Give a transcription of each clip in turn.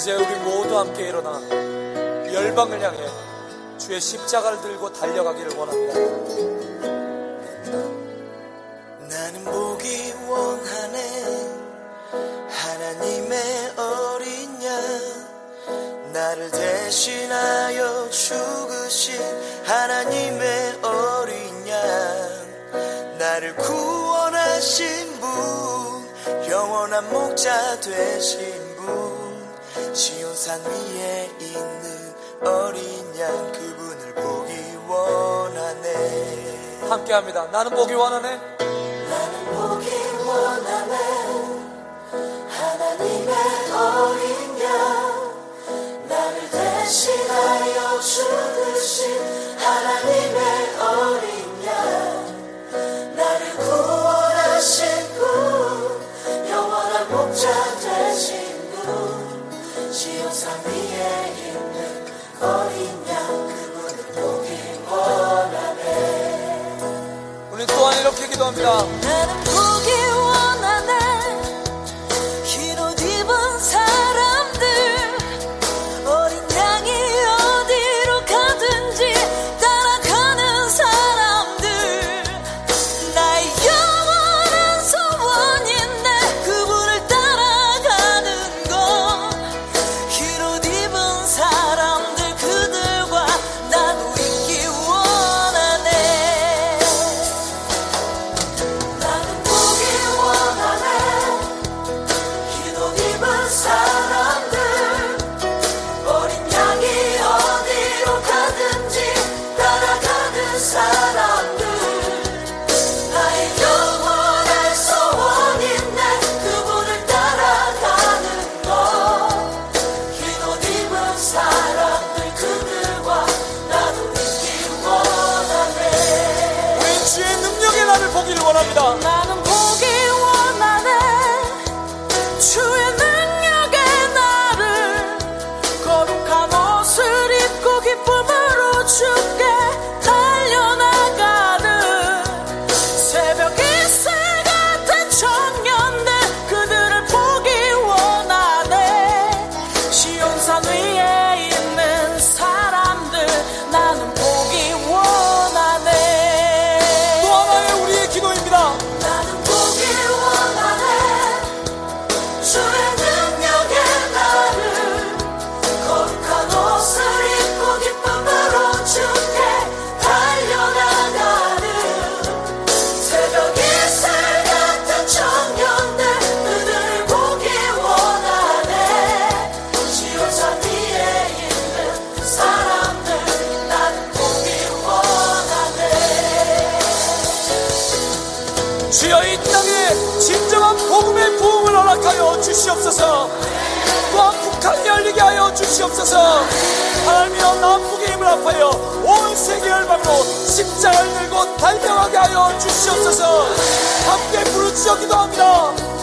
이제 우리 모두 함께 일어나 열방을 향해 주의 십자가를 들고 달려가기를 원합니다. 나는 보기 원하네 하나님의 어린 양 나를 대신하여 죽으신 하나님의 어린 양 나를 구원하신 분 영원한 목자 되신 분 시온산 위에 있는 어린 양 그분을 보기 원하네 함께합니다. 나는 보기 원하네. 나는 보기 원하네 하나님의 어린 양 나를 대신하여 죽으신 하나님의 우리 또한 이렇게 기도합니다. 나는 보기 원하네 주시옵소서. 하나님이여 남북의 힘을 합하여 온 세계 열방으로 십자가를 들고 달려가게 하여 주시옵소서. 함께 부르짖어 기도합니다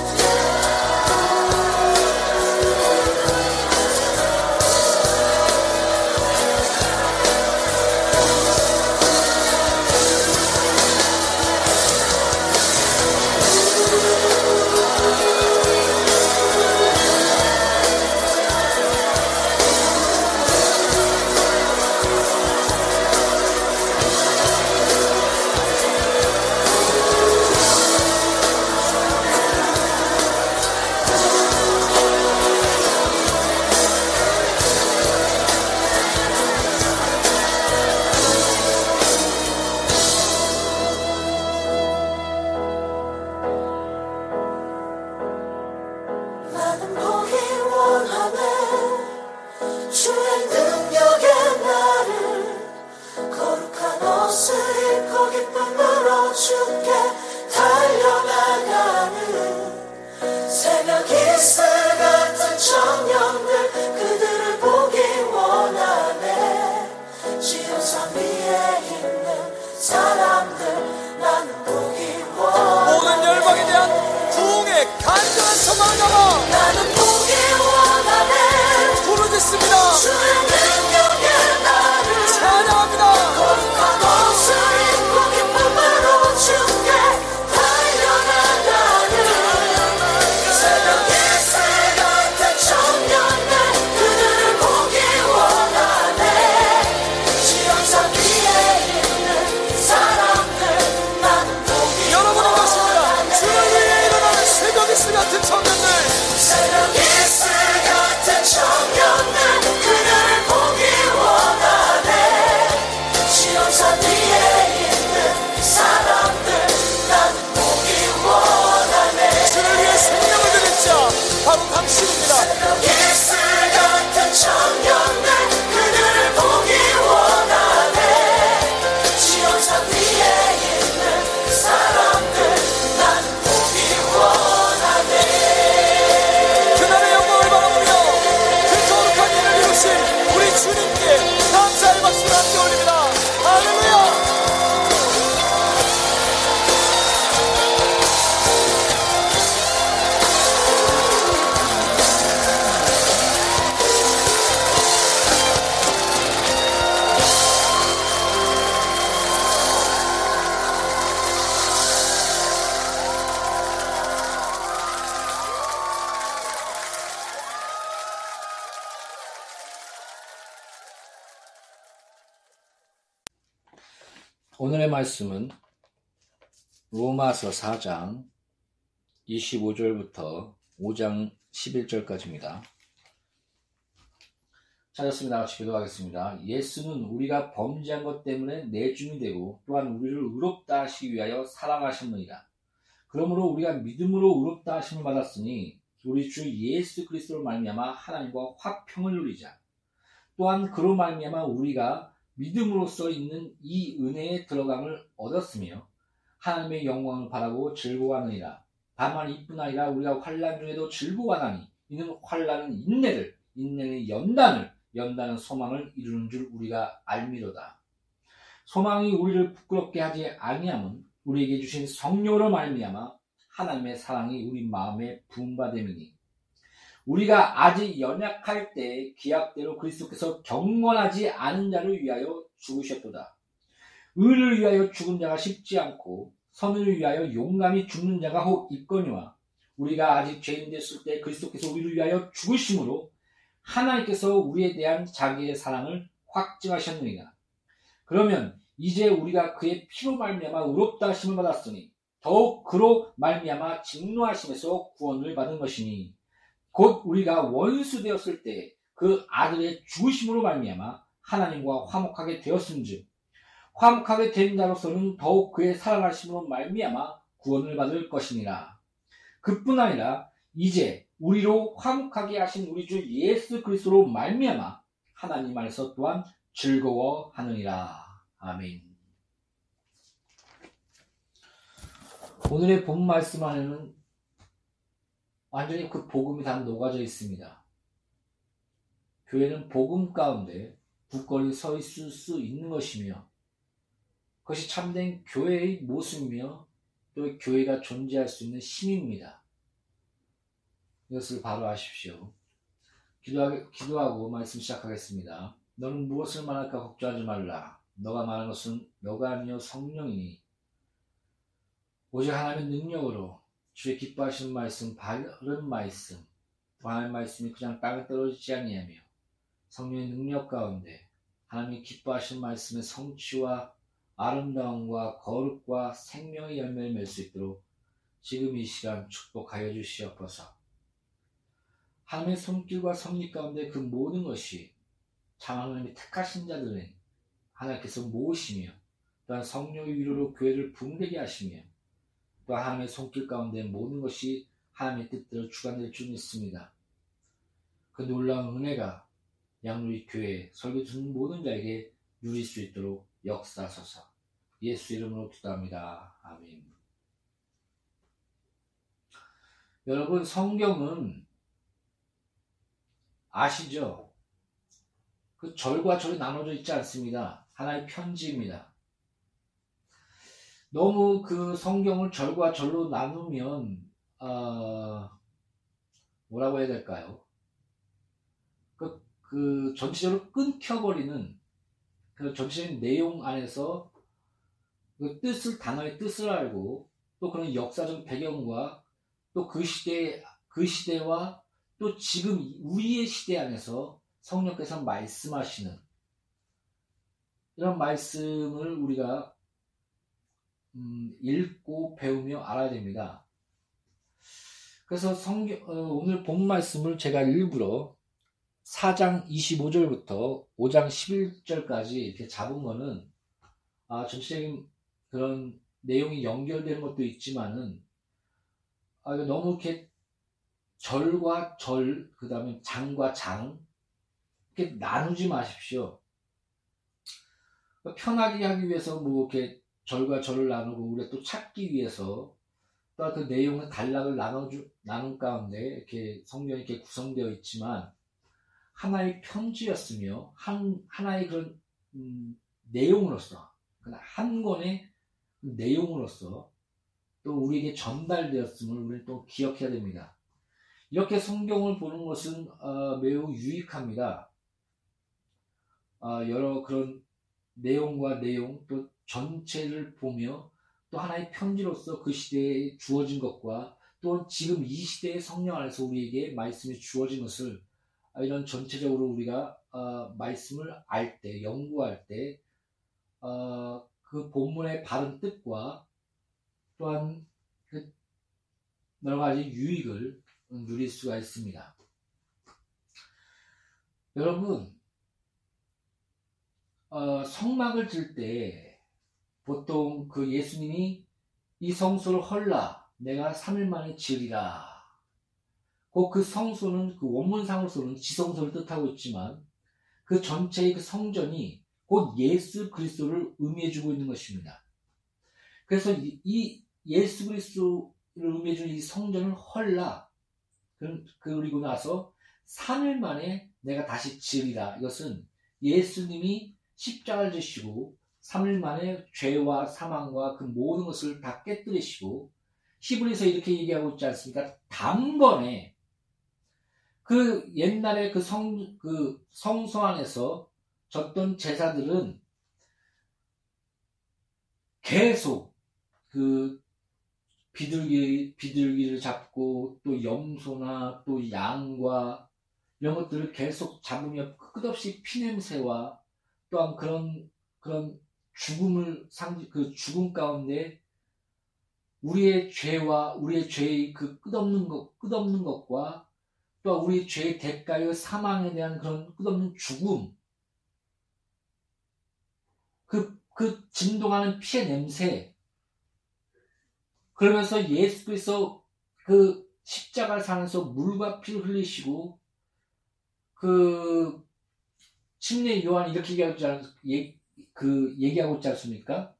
말씀은 로마서 4장 25절부터 5장 11절까지입니다. 찾았습니다. 같이 기도하겠습니다. 예수는 우리가 범죄한 것 때문에 내중이 되고 또한 우리를 의롭다 하시기 위하여 사랑하셨느니라. 그러므로 우리가 믿음으로 의롭다 하심을 받았으니 우리 주 예수 그리스도로 말미암아 하나님과 화평을 누리자. 또한 그로 말미암아 우리가 믿음으로써 있는 이 은혜에 들어감을 얻었으며 하나님의 영광을 바라고 즐거워하느니라. 다만 이뿐 아니라 우리가 환란 중에도 즐거워하나니 이는 환란은 인내를 인내는 연단을 연단은 소망을 이루는 줄 우리가 알미로다. 소망이 우리를 부끄럽게 하지 아니함은 우리에게 주신 성령으로 말미암아 하나님의 사랑이 우리 마음에 부음받음이니 우리가 아직 연약할 때 기약대로 그리스도께서 경건하지 않은 자를 위하여 죽으셨도다. 의를 위하여 죽은 자가 쉽지 않고 선을 위하여 용감히 죽는 자가 혹 있거니와 우리가 아직 죄인 됐을 때 그리스도께서 우리를 위하여 죽으심으로 하나님께서 우리에 대한 자기의 사랑을 확증하셨느니라. 그러면 이제 우리가 그의 피로 말미암아 의롭다 하심을 받았으니 더욱 그로 말미암아 직노하심에서 구원을 받은 것이니 곧 우리가 원수 되었을 때 그 아들의 죽으심으로 말미암아 하나님과 화목하게 되었음즉 화목하게 된 자로서는 더욱 그의 사랑하심으로 말미암아 구원을 받을 것이니라. 그뿐 아니라 이제 우리로 화목하게 하신 우리 주 예수 그리스도로 말미암아 하나님 안에서 또한 즐거워하느니라. 아멘. 오늘의 본 말씀 안에는 완전히 그 복음이 다 녹아져 있습니다. 교회는 복음 가운데 굳건히 서 있을 수 있는 것이며 그것이 참된 교회의 모습이며 또 교회가 존재할 수 있는 힘입니다. 이것을 바로 아십시오. 기도하, 기도하고 말씀 시작하겠습니다. 너는 무엇을 말할까 걱정하지 말라. 너가 말하는 것은 너가 아니요 성령이니 오직 하나님의 능력으로 주의 기뻐하시는 말씀, 바른 말씀, 하나님의 말씀이 그냥 땅에 떨어지지 아니하며 성령의 능력 가운데 하나님이 기뻐하시는 말씀의 성취와 아름다움과 거룩과 생명의 열매를 맺을 수 있도록 지금 이 시간 축복하여 주시옵소서. 하나님의 손길과 섭리 가운데 그 모든 것이 참 하나님이 택하신 자들은 하나님께서 모으시며 또한 성령의 위로로 교회를 붕대게 하시며 또 하나님의 손길 가운데 모든 것이 하나님의 뜻대로 주관될 줄 믿습니다. 그 놀라운 은혜가 양누리 교회 설교 듣는 모든 자에게 누릴 수 있도록 역사하소서 예수 이름으로 기도합니다. 아멘. 여러분 성경은 아시죠? 그 절과 절이 나눠져 있지 않습니다. 하나의 편지입니다. 너무 그 성경을 절과 절로 나누면 어, 뭐라고 해야 될까요? 그, 그 전체적으로 끊겨버리는 그 전체적인 내용 안에서 그 뜻을 단어의 뜻을 알고 또 그런 역사적 배경과 또 그 시대 그 시대와 또 지금 우리의 시대 안에서 성령께서 말씀하시는 이런 말씀을 우리가 음, 읽고 배우며 알아야 됩니다. 그래서 성경, 어, 오늘 본 말씀을 제가 일부러 4장 25절부터 5장 11절까지 이렇게 잡은 거는 아, 전체적인 그런 내용이 연결되는 것도 있지만은 아, 너무 이렇게 절과 절, 그 다음에 장과 장, 이렇게 나누지 마십시오. 편하게 하기 위해서 뭐 이렇게 절과 절을 나누고 우리가 또 찾기 위해서 또 그 내용의 단락을 나눠주, 나눈 가운데 이렇게 성경이 이렇게 구성되어 있지만 하나의 편지였으며 한, 하나의 그런, 음, 내용으로서, 한 권의 내용으로서 또 우리에게 전달되었음을 우리는 또 기억해야 됩니다. 이렇게 성경을 보는 것은 어, 매우 유익합니다. 어, 여러 그런 내용과 내용 또 전체를 보며 또 하나의 편지로서 그 시대에 주어진 것과 또 지금 이 시대의 성령 안에서 우리에게 말씀이 주어진 것을 아, 이런 전체적으로 우리가 어, 말씀을 알 때, 연구할 때, 어, 그 본문의 바른 뜻과 또한 그 여러 가지 유익을 누릴 수가 있습니다. 여러분, 어, 성막을 질 때 보통 그 예수님이 이 성소를 헐라 내가 3일 만에 지으리라. 그 성소는 그 원문상으로서는 지성소를 뜻하고 있지만 그 전체의 그 성전이 곧 예수 그리스도를 의미해주고 있는 것입니다. 그래서 이 예수 그리스도를 의미해주는 이 성전을 헐라 그리고 나서 3일 만에 내가 다시 지으리라. 이것은 예수님이 십자가를 지시고 3일 만에 죄와 사망과 그 모든 것을 다 깨뜨리시고 히브리서 이렇게 얘기하고 있지 않습니까? 단번에 그 옛날에 그 성, 그 성소 안에서 졌던 제사들은 계속 그 비둘기, 비둘기를 잡고 또 염소나 또 양과 이런 것들을 계속 잡으며 끝없이 피냄새와 또한 그런, 그런 죽음을 상, 그 죽음 가운데 우리의 죄와 우리의 죄의 그 끝없는 것, 끝없는 것과 또 우리 죄의 대가의 사망에 대한 그런 끝없는 죽음, 그, 그 진동하는 피의 냄새, 그러면서 예수께서 그 십자가를 사면서 물과 피를 흘리시고, 그, 침례 요한 이렇게 얘기하고 있지, 그, 얘기하고 있지 않습니까?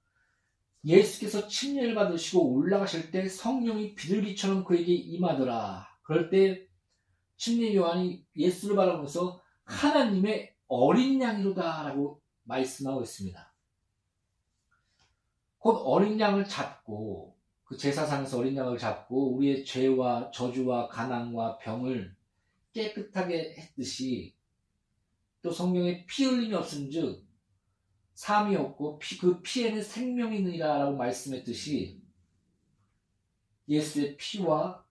예수께서 침례를 받으시고 올라가실 때 성령이 비둘기처럼 그에게 임하더라. 그럴 때 침례 요한이 예수를 바라보면서 하나님의 어린 양이로다라고 말씀하고 있습니다. 곧 어린 양을 잡고 그 제사상에서 어린 양을 잡고 우리의 죄와 저주와 가난과 병을 깨끗하게 했듯이 또 성경에 피 흘림이 없은즉 삶이 없고 피, 그 피에는 생명이 있느니라 라고 말씀했듯이 예수의 피와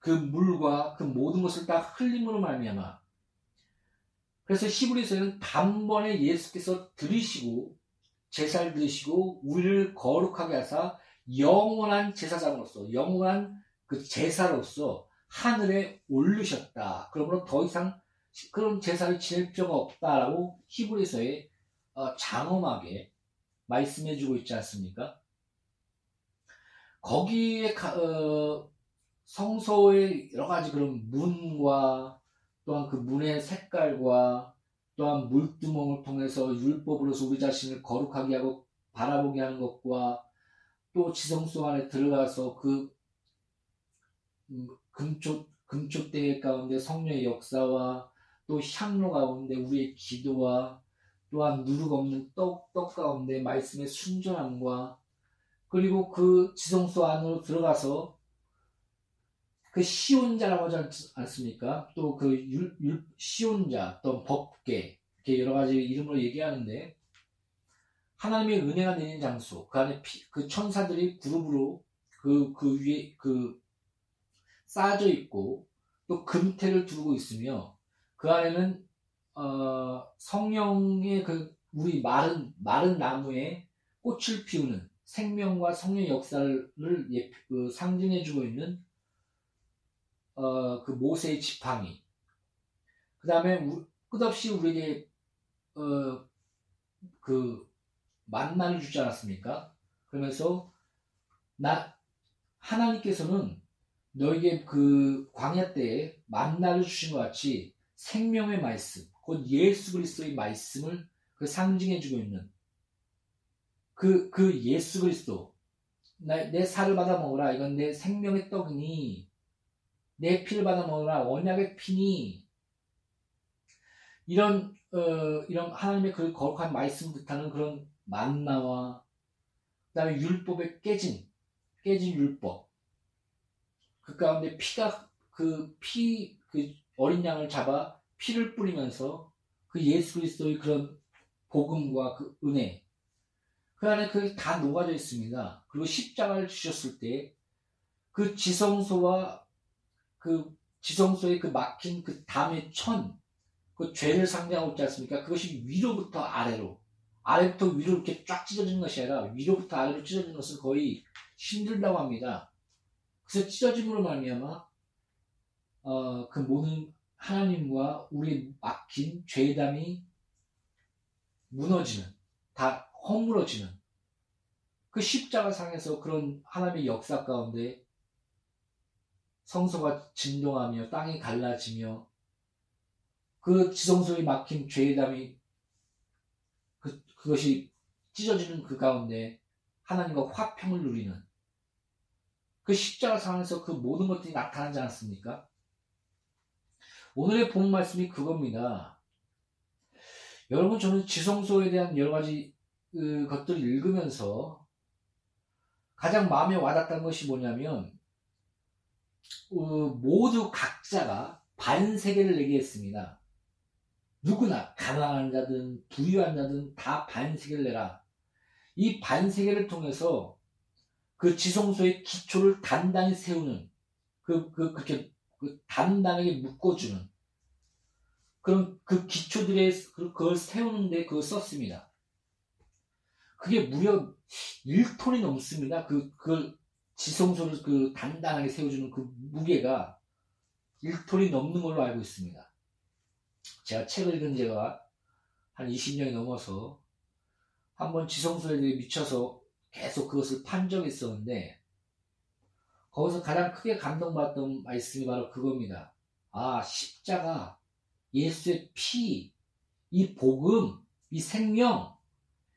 그 물과 그 모든 것을 다 흘림으로 말미암아. 그래서 히브리서에는 단번에 예수께서 들이시고 제사를 들이시고 우리를 거룩하게 하사 영원한 제사장으로서 영원한 그 제사로서 하늘에 올르셨다. 그러므로 더 이상 그런 제사를 지낼 필요가 없다라고 히브리서에 어, 장엄하게 말씀해주고 있지 않습니까? 거기에 어, 성소의 여러 가지 그런 문과 또한 그 문의 색깔과 또한 물두멍을 통해서 율법으로서 우리 자신을 거룩하게 하고 바라보게 하는 것과 또 지성소 안에 들어가서 그 음, 금초 금초대 가운데 성령의 역사와 또 향로 가운데 우리의 기도와 또한 누룩 없는 떡, 떡 가운데 말씀의 순전함과 그리고 그 지성소 안으로 들어가서 그 시온자라고 하지 않습니까? 또 그 시온자, 또 법계, 이렇게 여러 가지 이름으로 얘기하는데, 하나님의 은혜가 내린 장소, 그 안에 피, 그 천사들이 그룹으로 그, 그 위에, 그, 쌓아져 있고, 또 금태를 두르고 있으며, 그 안에는, 어, 성령의 그, 우리 마른, 마른 나무에 꽃을 피우는 생명과 성령의 역사를 예, 그 상징해주고 있는 어, 그 모세의 지팡이. 그 다음에 끝없이 우리에게 어, 그 만나를 주지 않았습니까? 그러면서 나 하나님께서는 너에게 그 광야 때에 만나를 주신 것 같이 생명의 말씀, 곧 예수 그리스도의 말씀을 그 상징해 주고 있는 그, 그 예수 그리스도, 나, 내 살을 받아 먹으라. 이건 내 생명의 떡이니 내 피를 받아 먹으라. 언약의 피니. 이런 어, 이런 하나님의 그 거룩한 말씀 뜻하는 그런 만나와 그 다음에 율법의 깨진 깨진 율법. 그 가운데 피가 그 피그 그 어린 양을 잡아 피를 뿌리면서 그 예수 그리스도의 그런 복음과 그 은혜 그 안에 그게 다 녹아져 있습니다. 그리고 십자가를 주셨을 때 그 지성소와 그 지성소의 그 막힌 그 담의 천, 그 죄를 상징하고 있지 않습니까? 그것이 위로부터 아래로 아래부터 위로 이렇게 쫙 찢어지는 것이 아니라 위로부터 아래로 찢어지는 것은 거의 힘들다고 합니다. 그래서 찢어짐으로 말미암아 어, 그 모든 하나님과 우리 막힌 죄담이 무너지는 다 허물어지는 그 십자가 상에서 그런 하나님의 역사 가운데 성소가 진동하며 땅이 갈라지며 그 지성소에 막힌 죄담이 그, 그것이 찢어지는 그 가운데 하나님과 화평을 누리는 그 십자가 상에서 그 모든 것들이 나타나지 않았습니까? 오늘의 본 말씀이 그겁니다. 여러분 저는 지성소에 대한 여러 가지 그 것들을 읽으면서 가장 마음에 와닿던 것이 뭐냐면 어, 모두 각자가 반세계를 내게 했습니다. 누구나 가난한 자든 부유한 자든 다 반세계를 내라. 이 반세계를 통해서 그 지성소의 기초를 단단히 세우는 그, 그, 그렇게 그 단단하게 묶어주는 그런 그 기초들의 그, 그걸 세우는데 그걸 썼습니다. 그게 무려 1톤이 넘습니다. 그, 그 지성소를 그 단단하게 세워주는 그 무게가 1톤이 넘는 걸로 알고 있습니다. 제가 책을 읽은 지가 한 20년이 넘어서 한번 지성소에 미쳐서 계속 그것을 판 적이 있었는데 거기서 가장 크게 감동받던 말씀이 바로 그겁니다. 아, 십자가, 예수의 피, 이 복음, 이 생명,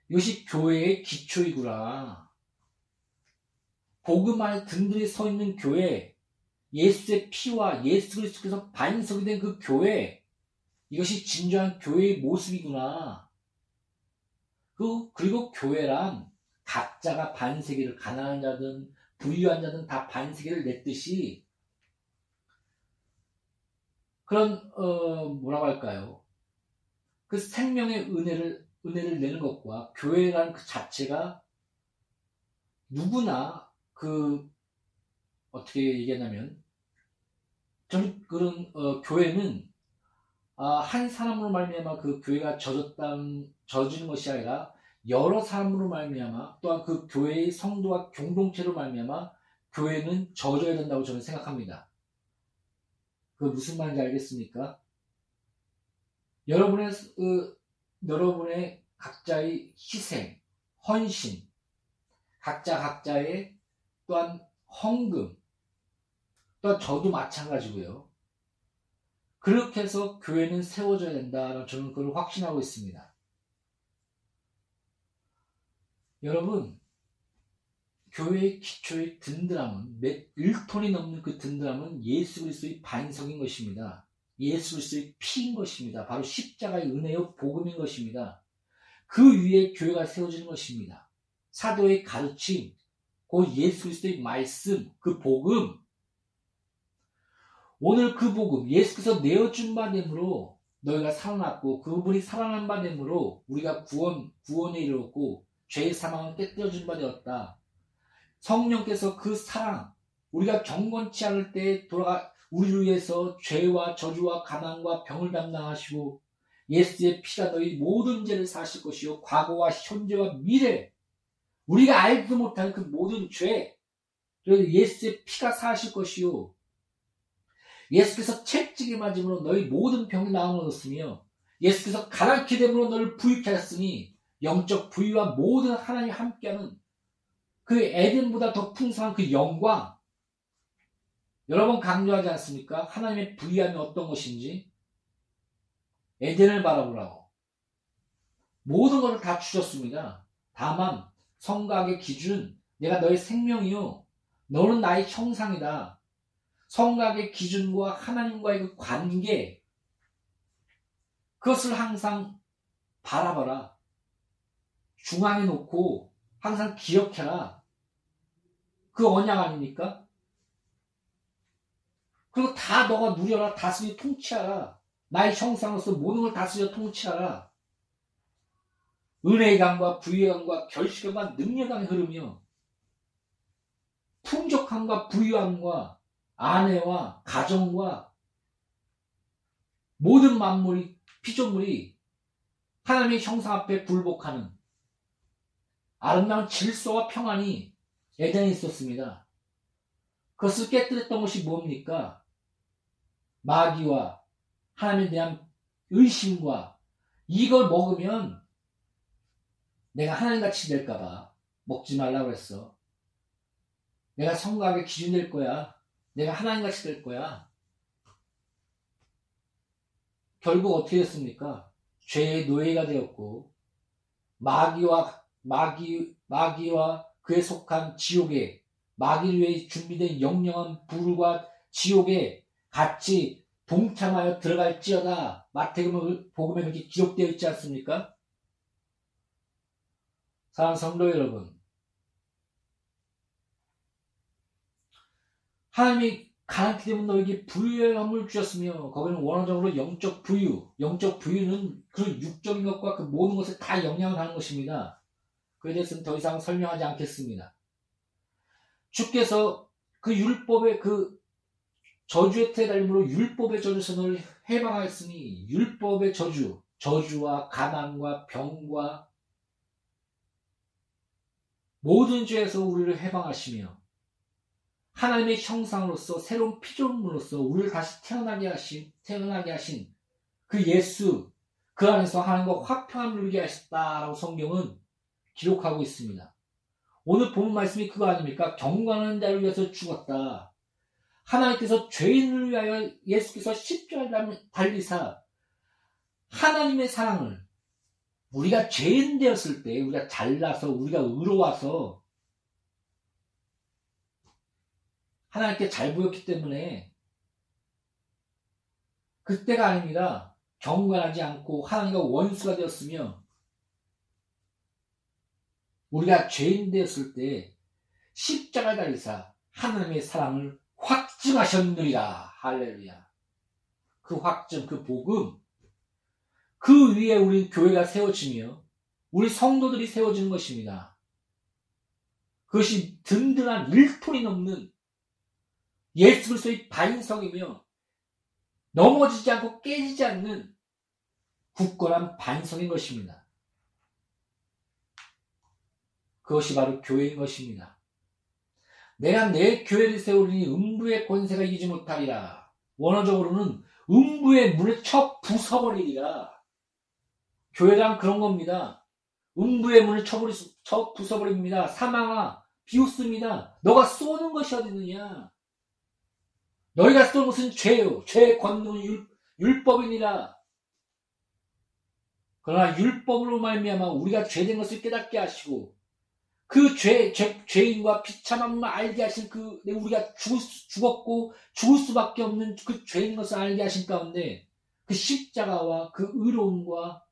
이것이 교회의 기초이구나. 복음 안에 든든히 서 있는 교회, 예수의 피와 예수 그리스도께서 반석이 된 그 교회, 이것이 진정한 교회의 모습이구나. 그, 그리고 교회란 각자가 반세기를 가난한 자든 부유한 자든 다 반세기를 냈듯이 그런 어 뭐라고 할까요? 그 생명의 은혜를 은혜를 내는 것과 교회라는 그 자체가 누구나 그 어떻게 얘기하냐면 저는 그런 어, 교회는 아, 한 사람으로 말미암아 그 교회가 젖었다는 젖은 것이 아니라 여러 사람으로 말미암아 또한 그 교회의 성도와 공동체로 말미암아 교회는 젖어야 된다고 저는 생각합니다. 그 무슨 말인지 알겠습니까? 여러분의 그, 여러분의 각자의 희생, 헌신, 각자 각자의 또한 헌금, 또한 저도 마찬가지고요. 그렇게 해서 교회는 세워져야 된다라는 저는 그걸 확신하고 있습니다. 여러분, 교회의 기초의 든든함은 몇 1톤이 넘는 그 든든함은 예수 그리스도의 반석인 것입니다. 예수 그리스도의 피인 것입니다. 바로 십자가의 은혜요 복음인 것입니다. 그 위에 교회가 세워지는 것입니다. 사도의 가르침, 그 예수 그리스도의 말씀, 그 복음. 오늘 그 복음, 예수께서 내어준 바 됨으로 너희가 살아났고 그분이 살아난 바 됨으로 우리가 구원 구원에 이르렀고 죄의 사망은 깨뜨려준 바 되었다. 성령께서 그 사랑, 우리가 경건치 않을 때 돌아가 우리를 위해서 죄와 저주와 가난과 병을 담당하시고 예수의 피가 너희 모든 죄를 사실 것이요 과거와 현재와 미래 우리가 알지도 못하는 그 모든 죄 예수의 피가 사실 것이요 예수께서 채찍에 맞음으로 너희 모든 병이 나음을 얻었으며 예수께서 가난케 됨으로 너를 부유케 하셨으니 영적 부유와 모든 하나님 함께하는 그 에덴보다 더 풍성한 그 영광 여러 번 강조하지 않습니까? 하나님의 부유함이 어떤 것인지 에덴을 바라보라고 모든 것을 다 주셨습니다. 다만 성각의 기준 내가 너의 생명이요 너는 나의 형상이다. 성각의 기준과 하나님과의 그 관계 그것을 항상 바라봐라. 중앙에 놓고 항상 기억해라. 그 언약 아닙니까? 그리고 다 너가 누려라. 다스리 통치하라. 나의 형상으로서 모든 걸 다스려 통치하라. 은혜의 강과 부유의 강과 결실과 능력의 흐르며 풍족함과 부유함과 아내와 가정과 모든 만물이 피조물이 하나님의 형상 앞에 굴복하는 아름다운 질서와 평안이 에덴에 있었습니다. 그것을 깨뜨렸던 것이 뭡니까? 마귀와 하나님에 대한 의심과 이걸 먹으면 내가 하나님같이 될까봐 먹지 말라고 했어. 내가 성곽의 기준 될 거야. 내가 하나님같이 될 거야. 결국 어떻게 됐습니까? 죄의 노예가 되었고 마귀와 마귀 마귀와 그에 속한 지옥에 마귀를 위해 준비된 영영한 불과 지옥에 같이 동참하여 들어갈지어다. 마태복음에 그렇게 기록되어 있지 않습니까? 사랑하는 성도 여러분, 하나님이 가난케 되면 너에게 부유의 함을 주셨으며 거기는 원어적으로 영적 부유, 영적 부유는 그 육적인 것과 그 모든 것에 다 영향을 하는 것입니다. 그에 대해서는 더 이상 설명하지 않겠습니다. 주께서 그 율법의 그 저주의 태달림으로 율법의 저주선을 해방하였으니 율법의 저주, 저주와 가난과 병과 모든 죄에서 우리를 해방하시며 하나님의 형상으로서 새로운 피조물로서 우리를 다시 태어나게 하신 태어나게 하신 그 예수 그 안에서 하나님과 화평함을 누리게 하셨다라고 성경은 기록하고 있습니다. 오늘 본 말씀이 그거 아닙니까? 경건한 자를 위해서 죽었다. 하나님께서 죄인을 위하여 예수께서 십자가를 달리사 하나님의 사랑을 우리가 죄인 되었을 때 우리가 잘나서 우리가 의로워서 하나님께 잘 보였기 때문에 그때가 아닙니다. 경건하지 않고 하나님과 원수가 되었으며 우리가 죄인 되었을 때 십자가 달리사 하나님의 사랑을 확증하셨느니라. 할렐루야. 그 확증, 그 복음, 그 위에 우리 교회가 세워지며 우리 성도들이 세워지는 것입니다. 그것이 든든한 1톤이 넘는 예수 그리스도의 반성이며 넘어지지 않고 깨지지 않는 굳건한 반성인 것입니다. 그것이 바로 교회인 것입니다. 내가 내 교회를 세우리니 음부의 권세가 이기지 못하리라. 원어적으로는 음부의 문을 쳐 부숴버리리라. 교회란 그런 겁니다. 음부의 문을 쳐버리, 쳐 부숴버립니다. 사망아, 비웃습니다. 너가 쏘는 것이 어디느냐? 너희가 쏘는 것은 죄요. 죄의 권능은 율, 율법이니라. 그러나 율법으로 말미암아 우리가 죄된 것을 깨닫게 하시고 그 죄, 죄, 죄인과 비참함을 알게 하신 그, 우리가 죽, 죽었고 죽을 수밖에 없는 그 죄인 것을 알게 하신 가운데 그 십자가와 그 의로움과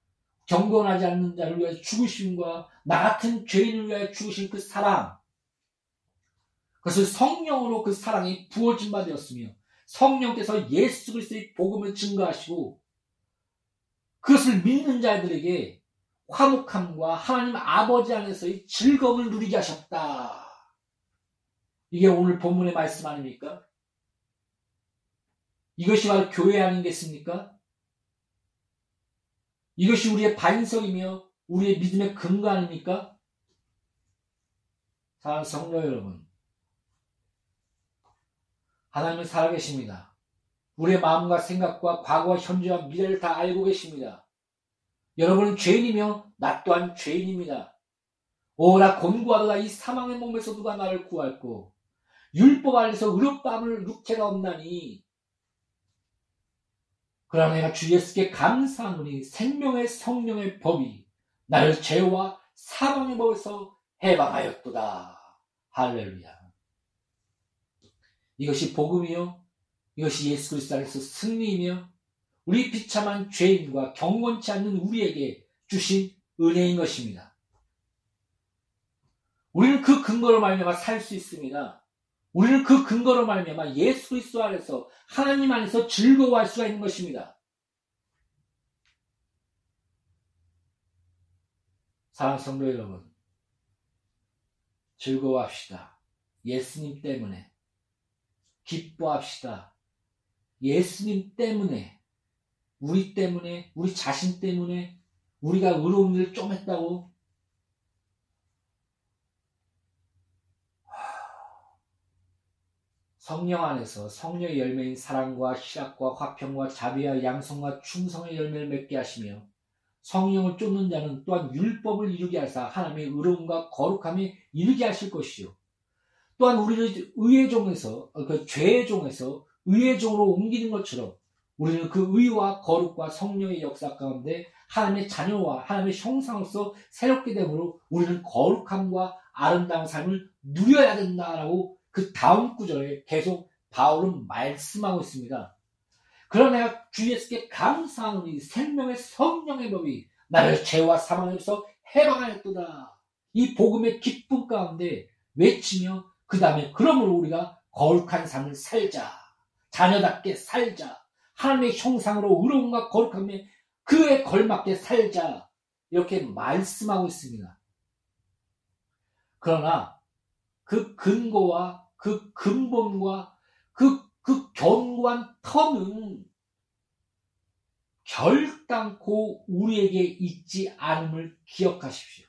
경건하지 않는 자를 위해 죽으심과 나 같은 죄인을 위해 죽으신 그 사랑, 그것을 성령으로 그 사랑이 부어진 바 되었으며 성령께서 예수 그리스도의 복음을 증거하시고 그것을 믿는 자들에게 화목함과 하나님 아버지 안에서의 즐거움을 누리게 하셨다. 이게 오늘 본문의 말씀 아닙니까? 이것이 바로 교회 아니겠습니까? 이것이 우리의 반성이며 우리의 믿음의 근거 아닙니까? 사랑하는 성도 여러분, 하나님은 살아계십니다. 우리의 마음과 생각과 과거와 현재와 미래를 다 알고 계십니다. 여러분은 죄인이며 나 또한 죄인입니다. 오라 곤고하다 이 사망의 몸에서 누가 나를 구할고 율법 안에서 의롭다함을 육체가 없나니 그러나 내가 주 예수께 감사하노니 생명의 성령의 법이 나를 죄와 사망의 법에서 해방하였도다. 할렐루야. 이것이 복음이요. 이것이 예수 그리스도 안에서 승리이며 우리 비참한 죄인과 경건치 않는 우리에게 주신 은혜인 것입니다. 우리는 그 근거로 말미암아 살 수 있습니다. 우리는 그 근거로 말미암아 예수 그리스도 안에서 하나님 안에서 즐거워할 수가 있는 것입니다. 사랑 성도 여러분, 즐거워합시다. 예수님 때문에 기뻐합시다. 예수님 때문에 우리 때문에, 우리 자신 때문에, 우리가 의로운 일을 좀 했다고. 성령 안에서 성령의 열매인 사랑과 희락과 화평과 자비와 양성과 충성의 열매를 맺게 하시며 성령을 쫓는 자는 또한 율법을 이루게 하사 하나님의 의로움과 거룩함이 이루게 하실 것이요. 또한 우리를 의의 종에서 어, 그 죄의 종에서 의의 종으로 옮기는 것처럼 우리는 그 의와 거룩과 성령의 역사 가운데 하나님의 자녀와 하나님의 형상으로서 새롭게 되므로 우리는 거룩함과 아름다운 삶을 누려야 된다라고 그 다음 구절에 계속 바울은 말씀하고 있습니다. 그러나 주 예수께 감사하노니 생명의 성령의 법이 나를 죄와 사망에서 해방하였도다. 이 복음의 기쁨 가운데 외치며 그 다음에 그러므로 우리가 거룩한 삶을 살자. 자녀답게 살자. 하나님의 형상으로 의로움과 거룩함에 그에 걸맞게 살자. 이렇게 말씀하고 있습니다. 그러나 그 근거와 그 근본과 그, 그 견고한 터는 결단코 우리에게 있지 않음을 기억하십시오.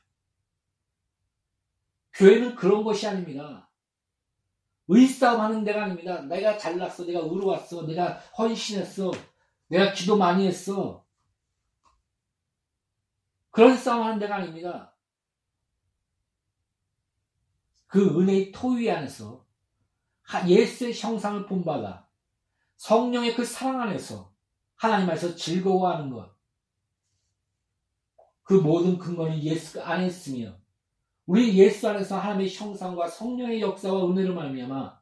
교회는 그런 것이 아닙니다. 의싸움 하는 데가 아닙니다. 내가 잘났어. 내가 의로웠어. 내가 헌신했어. 내가 기도 많이 했어. 그런 싸움 하는 데가 아닙니다. 그 은혜의 토위 안에서 예수의 형상을 본받아 성령의 그 사랑 안에서 하나님 안에서 즐거워하는 것. 그 모든 근거는 예수 안에 있으며 우리 예수 안에서 하나님의 형상과 성령의 역사와 은혜를 말미암아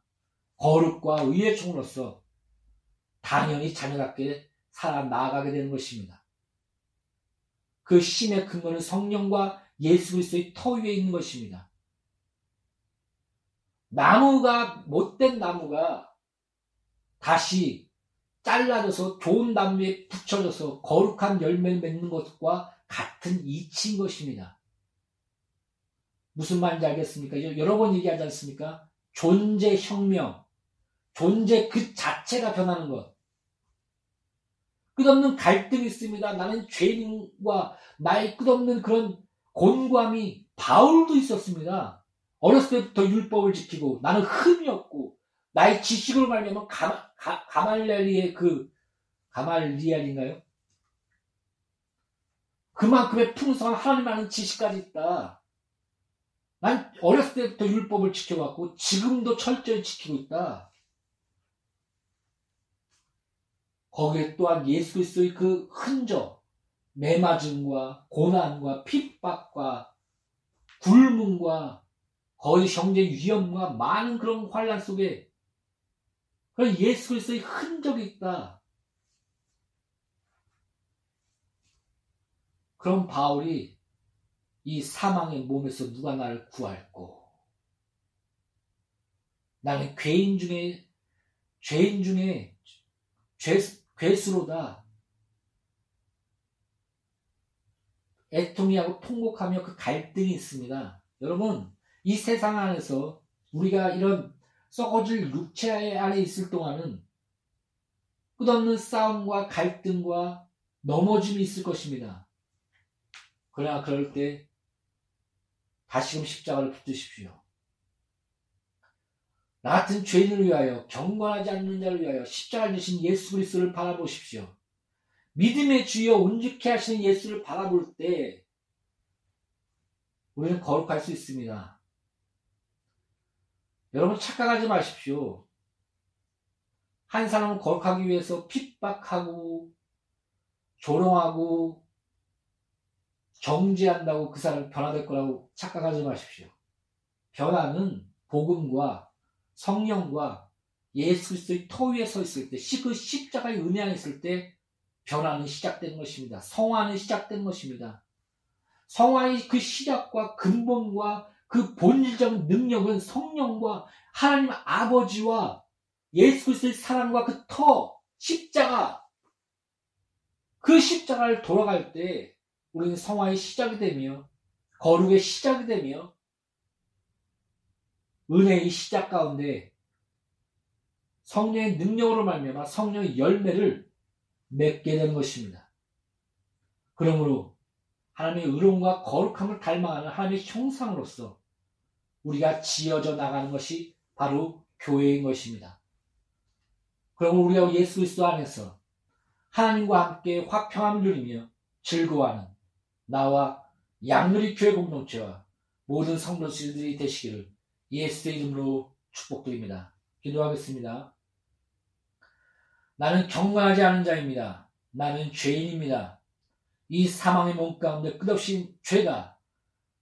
거룩과 의의 종으로서 당연히 자녀답게 살아 나아가게 되는 것입니다. 그 신의 근거는 성령과 예수 그리스도의 터 위에 있는 것입니다. 나무가 못된 나무가 다시 잘라져서 좋은 나무에 붙여져서 거룩한 열매를 맺는 것과 같은 이치인 것입니다. 무슨 말인지 알겠습니까? 여러 번 얘기하지 않습니까? 존재 혁명, 존재 그 자체가 변하는 것. 끝없는 갈등이 있습니다. 나는 죄인과 나의 끝없는 그런 곤고함이 바울도 있었습니다. 어렸을 때부터 율법을 지키고 나는 흠이 없고 나의 지식으로 말미암아 가마, 가, 가말리아의 그 가말리알인가요? 그만큼의 풍성한 하나님 아는 지식까지 있다. 난 어렸을 때부터 율법을 지켜왔고 지금도 철저히 지키고 있다. 거기에 또한 예수 그리스도의 그 흔적, 매맞음과 고난과 핍박과 굶음과 거의 경제 위험과 많은 그런 환란 속에 예수 그리스도의 흔적이 있다. 그럼 바울이 이 사망의 몸에서 누가 나를 구할고 나는 죄인 중에 죄인 중에 죄, 괴수로다 애통이 하고 통곡하며 그 갈등이 있습니다. 여러분 이 세상 안에서 우리가 이런 썩어질 육체 안에 있을 동안은 끝없는 싸움과 갈등과 넘어짐이 있을 것입니다. 그러나 그럴 때 다시금 십자가를 붙드십시오. 나 같은 죄인을 위하여 경건하지 않는 자를 위하여 십자가를 지신 예수 그리스도를 바라보십시오. 믿음의 주여 온죽케 하시는 예수를 바라볼 때 우리는 거룩할 수 있습니다. 여러분 착각하지 마십시오. 한 사람을 거룩하기 위해서 핍박하고 조롱하고 정지한다고 그 사람이 변화될 거라고 착각하지 마십시오. 변화는 복음과 성령과 예수 그리스도의 터 위에 서 있을 때, 그 십자가의 은혜 안에 있을 때 변화는 시작되는 것입니다. 성화는 시작되는 것입니다. 성화의 그 시작과 근본과 그 본질적 능력은 성령과 하나님 아버지와 예수 그리스도의 사랑과 그 터, 십자가, 그 십자가를 돌아갈 때 우리는 성화의 시작이 되며 거룩의 시작이 되며 은혜의 시작 가운데 성령의 능력으로 말미암아 성령의 열매를 맺게 되는 것입니다. 그러므로 하나님의 의로움과 거룩함을 닮아가는 하나님의 형상으로서 우리가 지어져 나가는 것이 바로 교회인 것입니다. 그럼 우리가 예수 그리스도 안에서 하나님과 함께 화평함을 누리며 즐거워하는 나와 양누리 교회 공동체와 모든 성도들이 되시기를 예수의 이름으로 축복드립니다. 기도하겠습니다. 나는 경건하지 않은 자입니다. 나는 죄인입니다. 이 사망의 몸 가운데 끝없이 죄가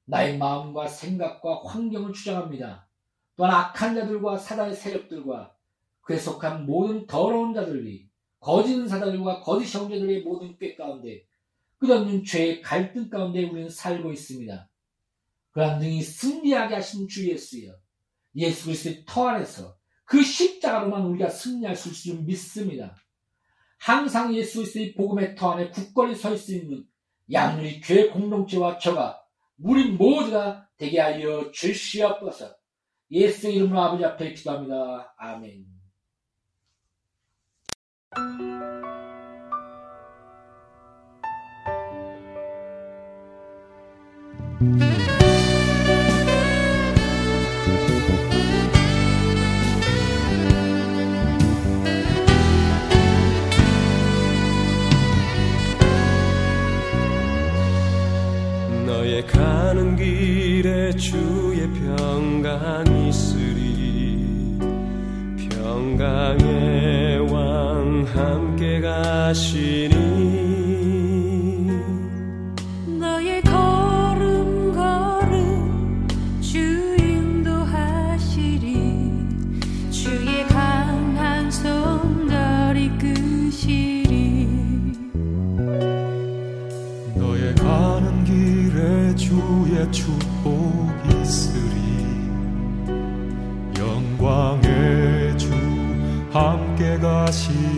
나의 마음과 생각과 환경을 주장합니다. 또한 악한 자들과 사단의 세력들과 그에 속한 모든 더러운 자들이 거짓 은사들과 거짓 형제들의 모든 꾀 가운데 끝없는 죄의 갈등 가운데 우리는 살고 있습니다. 그러한 등이 승리하게 하신 주 예수여 예수 그리스도의 터 안에서 그 십자가로만 우리가 승리할 수 있을 줄 믿습니다. 항상 예수 그리스도의 복음의 터 안에 굳건히 설수 있는 양률이 교회 공동체와 저가 우리 모두가 되게 하여 주시옵소서. 예수의 이름으로 아버지 앞에 기도합니다. 아멘. 너의 가는 길에 주의 평강 있으리. 평강의 왕 함께 가시니 축복 있으리 영광의 주 함께 가시